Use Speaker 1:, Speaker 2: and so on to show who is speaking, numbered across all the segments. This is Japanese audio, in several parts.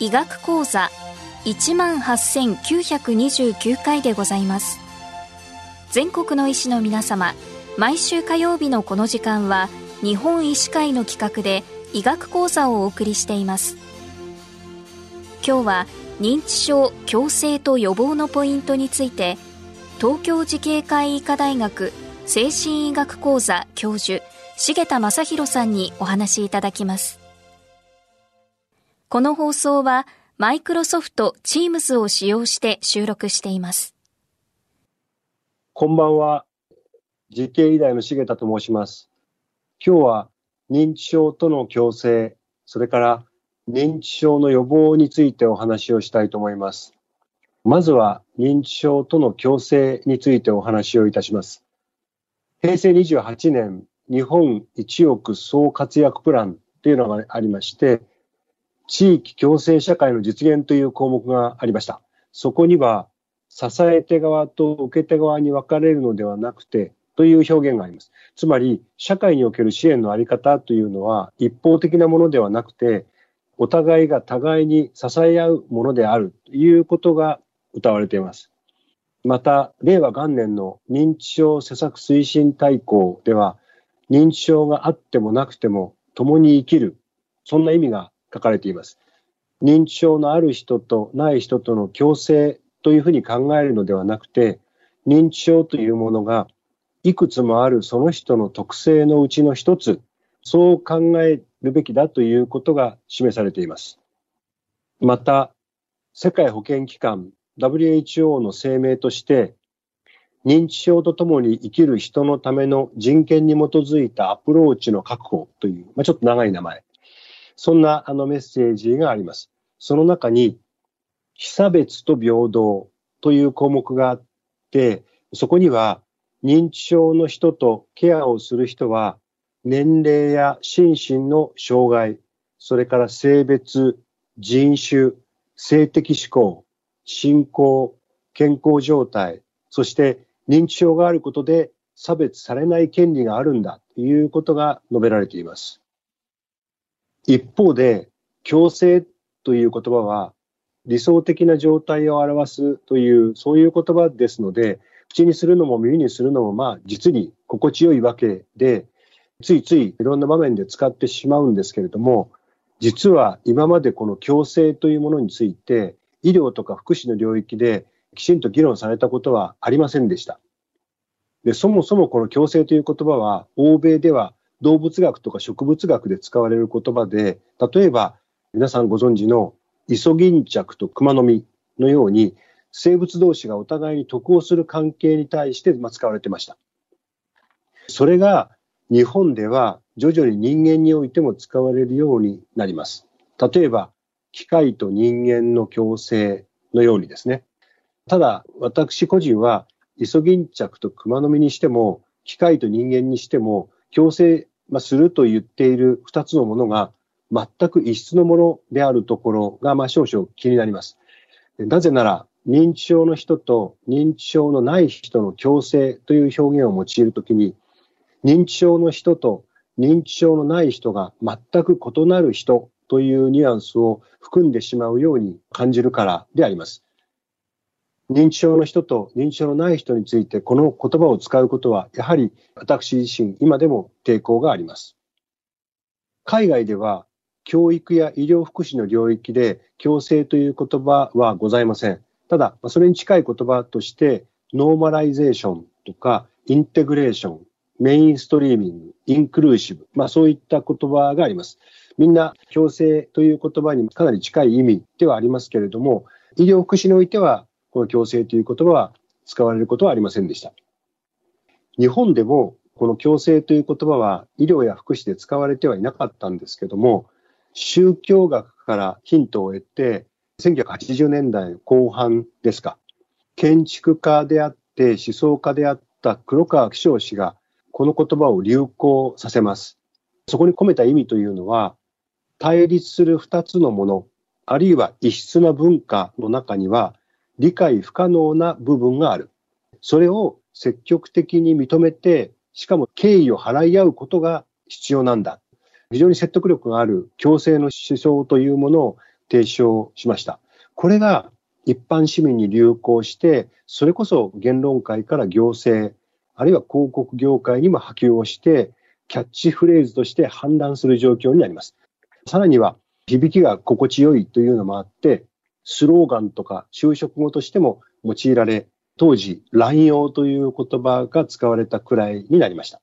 Speaker 1: 医学講座18,929回でございます。全国の医師の皆様毎週火曜日のこの時間は日本医師会の企画で医学講座をお送りしています今日は認知症矯正と予防のポイントについて東京慈恵会医科大学精神医学講座教授重田正弘さんにお話しいただきますこの放送はマイクロソフト Teams を使用して収録しています。
Speaker 2: こんばんは。実験医大の重田と申します。今日は認知症との共生、それから認知症の予防についてお話をしたいと思います。まずは認知症との共生についてお話をいたします。平成28年日本1億総活躍プランというのがありまして、地域共生社会の実現という項目がありました。そこには、支え手側と受け手側に分かれるのではなくて、という表現があります。つまり、社会における支援のあり方というのは、一方的なものではなくて、お互いが互いに支え合うものであるということが謳われています。また、令和元年の認知症施策推進大綱では、認知症があってもなくても共に生きる、そんな意味が書かれています。認知症のある人とない人との共生というふうに考えるのではなくて、認知症というものがいくつもあるその人の特性のうちの一つ、そう考えるべきだということが示されています。また、世界保健機関 WHO の声明として、認知症とともに生きる人のための人権に基づいたアプローチの確保という、まあ、ちょっと長い名前。そんなあのメッセージがあります。その中に、被差別と平等という項目があって、そこには認知症の人とケアをする人は年齢や心身の障害、それから性別、人種、性的指向、信仰、健康状態、そして認知症があることで差別されない権利があるんだということが述べられています。一方で、強制という言葉は理想的な状態を表すという、そういう言葉ですので、口にするのも耳にするのも、まあ、実に心地よいわけで、ついついいろんな場面で使ってしまうんですけれども、実は今までこの強制というものについて、医療とか福祉の領域できちんと議論されたことはありませんでした。でそもそもこの強制という言葉は、欧米では動物学とか植物学で使われる言葉で、例えば皆さんご存知のイソギンチャクとクマノミのように生物同士がお互いに得をする関係に対して使われてました。それが日本では徐々に人間においても使われるようになります。例えば、機械と人間の共生のようにですね。ただ、私個人は、イソギンチャクとクマノミにしても、機械と人間にしても、強制すると言っている二つのものが全く異質のものであるところが、まあ、少々気になります。なぜなら、認知症の人と認知症のない人の共生という表現を用いるときに、認知症の人と認知症のない人が全く異なる人というニュアンスを含んでしまうように感じるからであります。認知症の人と認知症のない人についてこの言葉を使うことはやはり私自身今でも抵抗があります。海外では教育や医療福祉の領域で共生という言葉はございません。ただ、それに近い言葉としてノーマライゼーションとかインテグレーション、メインストリーミング、インクルーシブ、まあそういった言葉があります。みんな共生という言葉にかなり近い意味ではありますけれども、医療福祉においてはこの共生という言葉は使われることはありませんでした。日本でもこの共生という言葉は医療や福祉で使われてはいなかったんですけども、宗教学からヒントを得て、1980年代後半ですか、建築家であって思想家であった黒川紀章氏がこの言葉を流行させます。そこに込めた意味というのは、対立する二つのもの、あるいは異質な文化の中には理解不可能な部分がある。それを積極的に認めて、しかも敬意を払い合うことが必要なんだ。非常に説得力がある共生の思想というものを提唱しました。これが一般市民に流行して、それこそ言論会から行政、あるいは広告業界にも波及をして、キャッチフレーズとして判断する状況になります。さらには、響きが心地よいというのもあって、スローガンとか就職語としても用いられ、当時、乱用という言葉が使われたくらいになりました。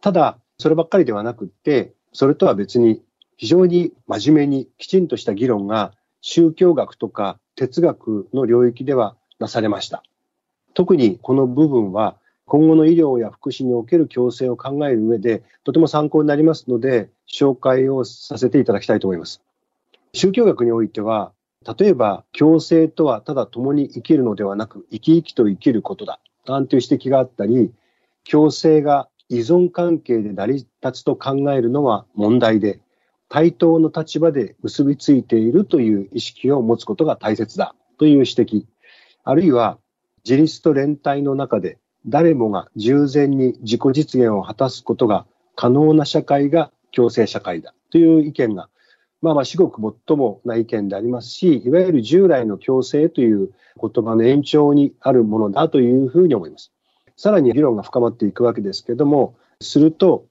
Speaker 2: ただ、そればっかりではなくって、それとは別に非常に真面目にきちんとした議論が宗教学とか哲学の領域ではなされました。特にこの部分は今後の医療や福祉における共生を考える上でとても参考になりますので紹介をさせていただきたいと思います。宗教学においては例えば共生とはただ共に生きるのではなく生き生きと生きることだなんていう指摘があったり共生が依存関係で成り立つと考えるのは問題で、対等の立場で結びついているという意識を持つことが大切だ。という指摘、あるいは自立と連帯の中で誰もが従前に自己実現を果たすことが可能な社会が共生社会だ。という意見が、まあまあ至極最もな意見でありますし、いわゆる従来の共生という言葉の延長にあるものだというふうに思います。さらに議論が深まっていくわけですけども、すると、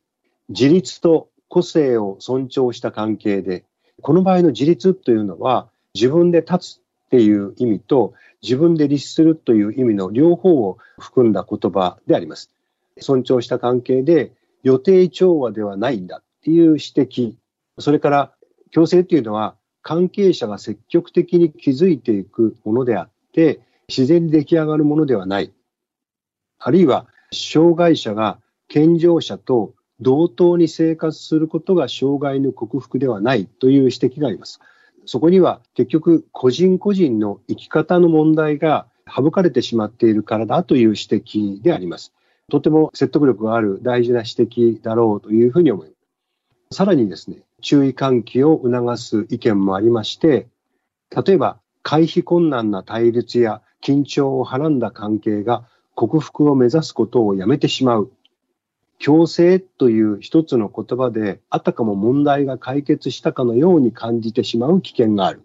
Speaker 2: 自立と個性を尊重した関係で、この場合の自立というのは、自分で立つっていう意味と、自分で律するという意味の両方を含んだ言葉であります。尊重した関係で、予定調和ではないんだっていう指摘、それから共生っていうのは、関係者が積極的に築いていくものであって、自然に出来上がるものではない。あるいは障害者が健常者と同等に生活することが障害の克服ではないという指摘があります。そこには結局個人個人の生き方の問題が省かれてしまっているからだという指摘であります。とても説得力がある大事な指摘だろうというふうに思います。さらにですね、注意喚起を促す意見もありまして、例えば回避困難な対立や緊張をはらんだ関係が克服を目指すことをやめてしまう。強制という一つの言葉であたかも問題が解決したかのように感じてしまう危険がある。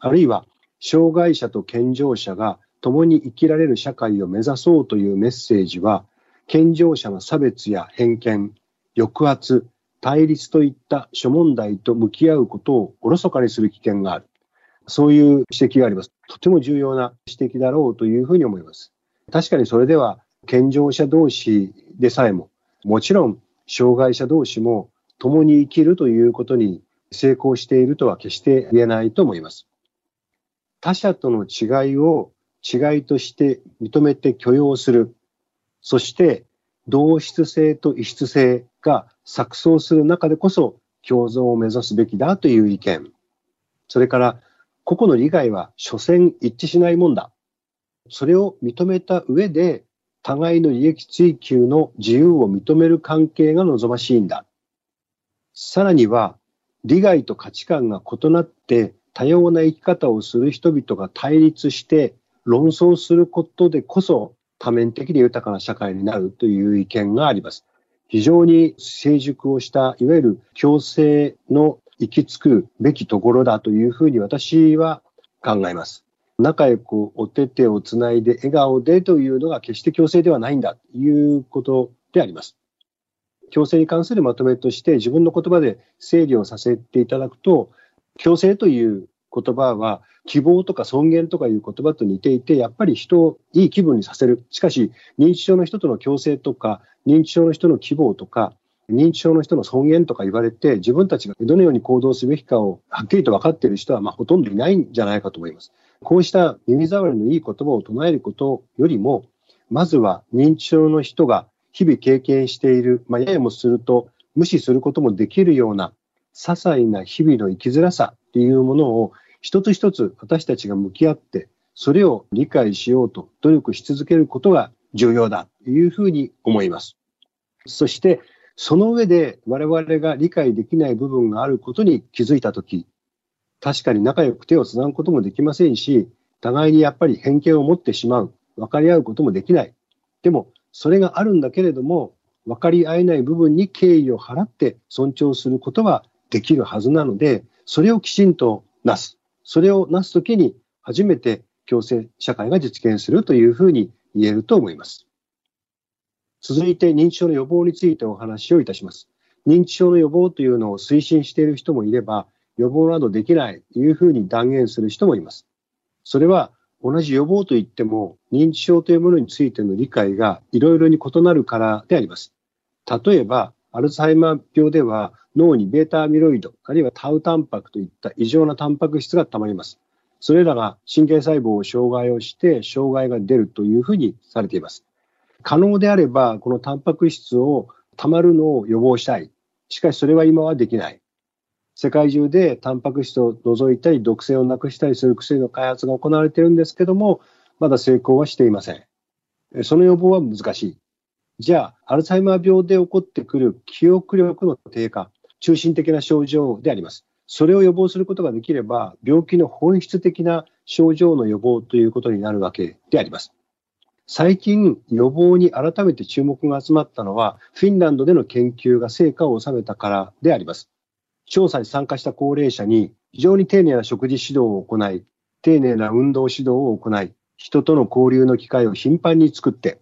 Speaker 2: あるいは、障害者と健常者が共に生きられる社会を目指そうというメッセージは、健常者の差別や偏見、抑圧、対立といった諸問題と向き合うことをおろそかにする危険がある。そういう指摘があります。とても重要な指摘だろうというふうに思います。確かにそれでは健常者同士でさえも、もちろん障害者同士も共に生きるということに成功しているとは決して言えないと思います。他者との違いを違いとして認めて許容する。そして同質性と異質性が錯綜する中でこそ共存を目指すべきだという意見。それから個々の利害は所詮一致しないもんだ。それを認めた上で、互いの利益追求の自由を認める関係が望ましいんだ。さらには、利害と価値観が異なって多様な生き方をする人々が対立して論争することでこそ多面的に豊かな社会になるという意見があります。非常に成熟をした、いわゆる共生の行き着くべきところだというふうに私は考えます。仲良くお手手をつないで笑顔でというのが決して強制ではないんだということであります。強制に関するまとめとして自分の言葉で整理をさせていただくと、強制という言葉は希望とか尊厳とかいう言葉と似ていて、やっぱり人をいい気分にさせる。しかし、認知症の人との共生とか、認知症の人の希望とか、認知症の人の尊厳とか言われて、自分たちがどのように行動すべきかをはっきりと分かっている人は、まあ、ほとんどいないんじゃないかと思います。こうした耳障りのいい言葉を唱えることよりも、まずは認知症の人が日々経験している、まあ、ややもすると無視することもできるような些細な日々の生きづらさっていうものを一つ一つ私たちが向き合って、それを理解しようと努力し続けることが重要だというふうに思います。そして、その上で我々が理解できない部分があることに気づいたとき、確かに仲良く手をつなぐこともできませんし、互いにやっぱり偏見を持ってしまう。分かり合うこともできない。でも、それがあるんだけれども、分かり合えない部分に敬意を払って尊重することはできるはずなので、それをきちんとなす。それをなすときに初めて共生社会が実現するというふうに言えると思います。続いて認知症の予防についてお話をいたします。認知症の予防というのを推進している人もいれば、予防などできないというふうに断言する人もいます。それは同じ予防といっても認知症というものについての理解がいろいろに異なるからであります。例えば、アルツハイマー病では脳にベータアミロイド、あるいはタウタンパクといった異常なタンパク質が溜まります。それらが神経細胞を障害をして障害が出るというふうにされています。可能であれば、このタンパク質を溜まるのを予防したい。しかしそれは今はできない。世界中でタンパク質を除いたり、毒性をなくしたりする薬の開発が行われているんですけども、まだ成功はしていません。その予防は難しい。じゃあ、アルツハイマー病で起こってくる記憶力の低下、中心的な症状であります。それを予防することができれば、病気の本質的な症状の予防ということになるわけであります。最近、予防に改めて注目が集まったのは、フィンランドでの研究が成果を収めたからであります。調査に参加した高齢者に非常に丁寧な食事指導を行い、丁寧な運動指導を行い、人との交流の機会を頻繁に作って、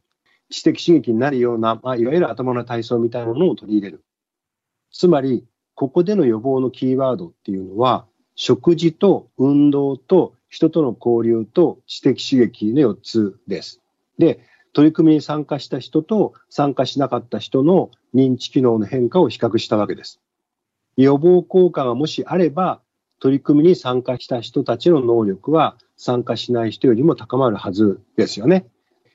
Speaker 2: 知的刺激になるような、まあ、いわゆる頭の体操みたいなものを取り入れる。つまり、ここでの予防のキーワードっていうのは、食事と運動と人との交流と知的刺激の4つです。で、取り組みに参加した人と参加しなかった人の認知機能の変化を比較したわけです。予防効果がもしあれば、取り組みに参加した人たちの能力は参加しない人よりも高まるはずですよね。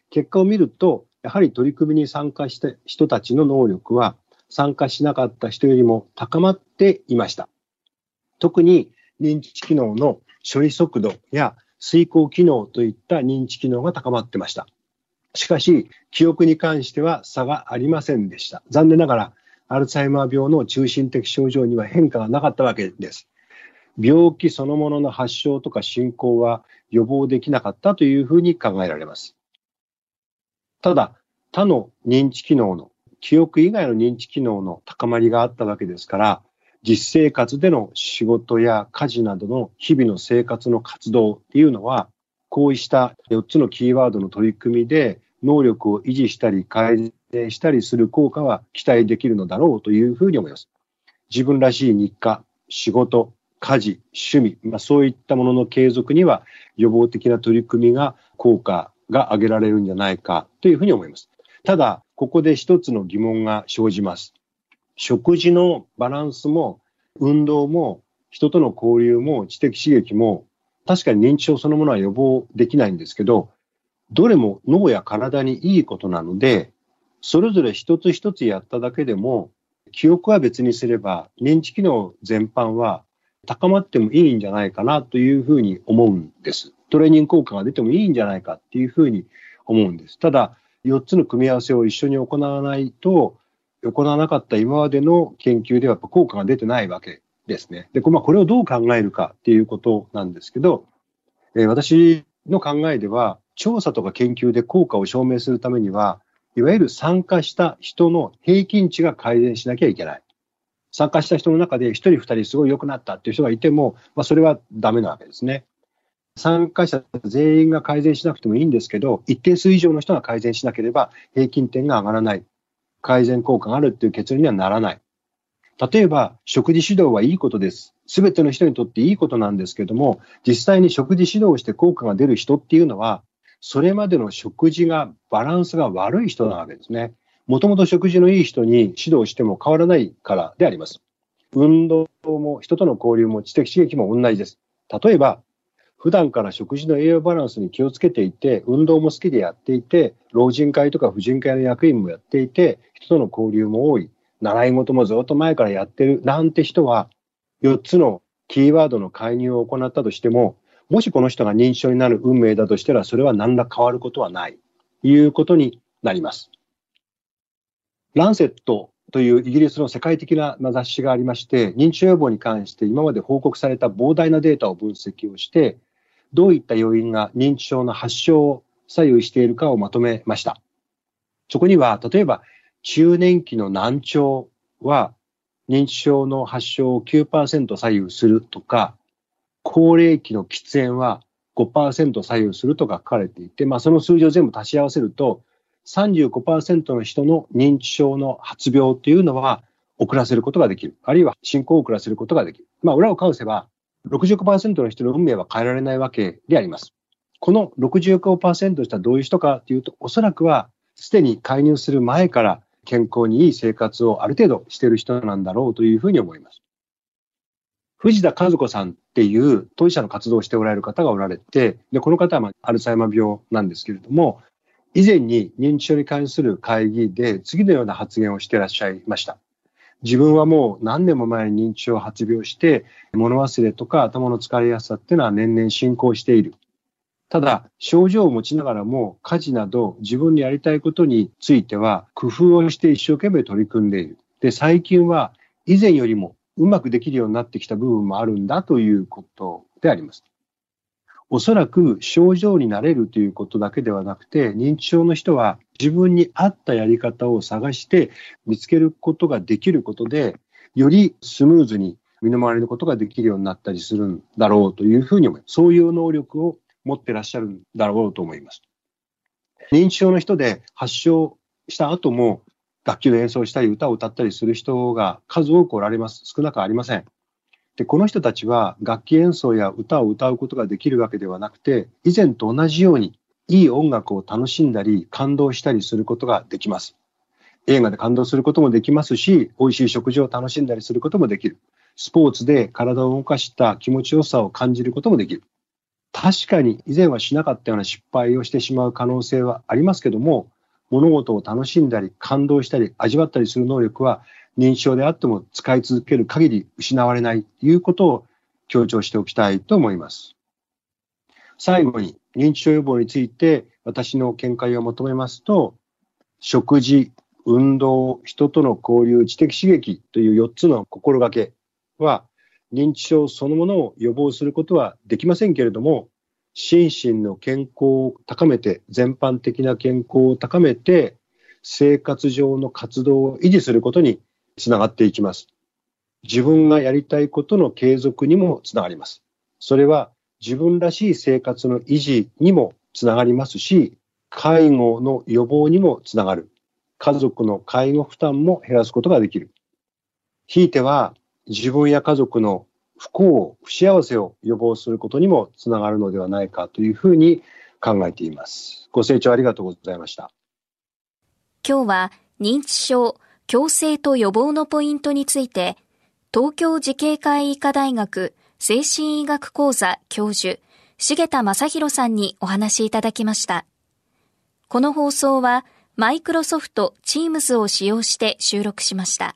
Speaker 2: 結果を見ると、やはり取り組みに参加した人たちの能力は参加しなかった人よりも高まっていました。特に認知機能の処理速度や遂行機能といった認知機能が高まってました。しかし、記憶に関しては差がありませんでした。残念ながら、アルツハイマー病の中心的症状には変化がなかったわけです。病気そのものの発症とか進行は予防できなかったというふうに考えられます。ただ、他の認知機能の、記憶以外の認知機能の高まりがあったわけですから、実生活での仕事や家事などの日々の生活の活動っていうのは、こうした4つのキーワードの取り組みで能力を維持したり改善したりする効果は期待できるのだろうというふうに思います。自分らしい日課、仕事、家事、趣味、まあ、そういったものの継続には予防的な取り組みが効果が上げられるんじゃないかというふうに思います。ただ、ここで一つの疑問が生じます。食事のバランスも、運動も、人との交流も、知的刺激も、確かに認知症そのものは予防できないんですけど、どれも脳や体にいいことなので、それぞれ一つ一つやっただけでも、記憶は別にすれば、認知機能全般は高まってもいいんじゃないかなというふうに思うんです。トレーニング効果が出てもいいんじゃないかっていうふうに思うんです。ただ、4つの組み合わせを一緒に行わないと、行わなかった今までの研究ではやっぱ効果が出てないわけですね。で、これをどう考えるかっていうことなんですけど、えー、私の考えでは、調査とか研究で効果を証明するためには、いわゆる参加した人の平均値が改善しなきゃいけない。参加した人の中で1人2人すごい良くなったっていう人がいても、まあ、それはダメなわけですね。参加者全員が改善しなくてもいいんですけど、一定数以上の人が改善しなければ平均点が上がらない。改善効果があるっていう結論にはならない。例えば、食事指導はいいことです。すべての人にとっていいことなんですけども、実際に食事指導をして効果が出る人っていうのは、それまでの食事が、バランスが悪い人なわけですね。もともと食事のいい人に指導しても変わらないからであります。運動も人との交流も知的刺激も同じです。例えば、普段から食事の栄養バランスに気をつけていて、運動も好きでやっていて、老人会とか婦人会の役員もやっていて、人との交流も多い、習い事もずっと前からやってるなんて人は、4つのキーワードの介入を行ったとしても、もしこの人が認知症になる運命だとしたら、それは何ら変わることはない、いうことになります。ランセットというイギリスの世界的な雑誌がありまして、認知症予防に関して今まで報告された膨大なデータを分析をして、どういった要因が認知症の発症を左右しているかをまとめました。そこには、例えば、中年期の難聴は、認知症の発症を9%左右するとか、高齢期の喫煙は5%左右すると書かれていて、まあ、その数字を全部足し合わせると、35%の人の認知症の発病というのは遅らせることができる。あるいは進行を遅らせることができる。まあ、裏を返せば、65%の人の運命は変えられないわけであります。この65%したどういう人かというと、おそらくはすでに介入する前から健康にいい生活をある程度している人なんだろうというふうに思います。藤田和子さんっていう当事者の活動をしておられる方がおられて、で、この方はアルツハイマー病なんですけれども、以前に認知症に関する会議で次のような発言をしていらっしゃいました。自分はもう何年も前に認知症を発病して、物忘れとか頭の疲れやすさっていうのは年々進行している。ただ、症状を持ちながらも、家事など自分にやりたいことについては、工夫をして一生懸命取り組んでいる。で、最近は以前よりもうまくできるようになってきた部分もあるんだということであります。おそらく症状になれるということだけではなくて、認知症の人は自分に合ったやり方を探して見つけることができることで、よりスムーズに身の回りのことができるようになったりするんだろうというふうに思います。そういう能力を持ってらっしゃるんだろうと思います。認知症の人で発症した後も楽器の演奏したり歌を歌ったりする人が数多くおられます。少なくありません。で、この人たちは楽器演奏や歌を歌うことができるわけではなくて、以前と同じようにいい音楽を楽しんだり感動したりすることができます。映画で感動することもできますし、美味しい食事を楽しんだりすることもできる。スポーツで体を動かした気持ちよさを感じることもできる。確かに以前はしなかったような失敗をしてしまう可能性はありますけども、物事を楽しんだり感動したり味わったりする能力は認知症であっても使い続ける限り失われないということを強調しておきたいと思います。最後に認知症予防について私の見解を求めますと、食事、運動、人との交流、知的刺激という4つの心がけは、認知症そのものを予防することはできませんけれども、心身の健康を高めて、全般的な健康を高めて、生活上の活動を維持することにつながっていきます。自分がやりたいことの継続にもつながります。それは自分らしい生活の維持にもつながりますし、介護の予防にもつながる。家族の介護負担も減らすことができる。ひいては自分や家族の不幸、不幸せを予防することにもつながるのではないかというふうに考えています。ご清聴ありがとうございました。
Speaker 1: 今日は認知症、矯正と予防のポイントについて、東京慈恵会医科大学精神医学講座教授、重田正宏さんにお話しいただきました。この放送は、マイクロソフト Teams を使用して収録しました。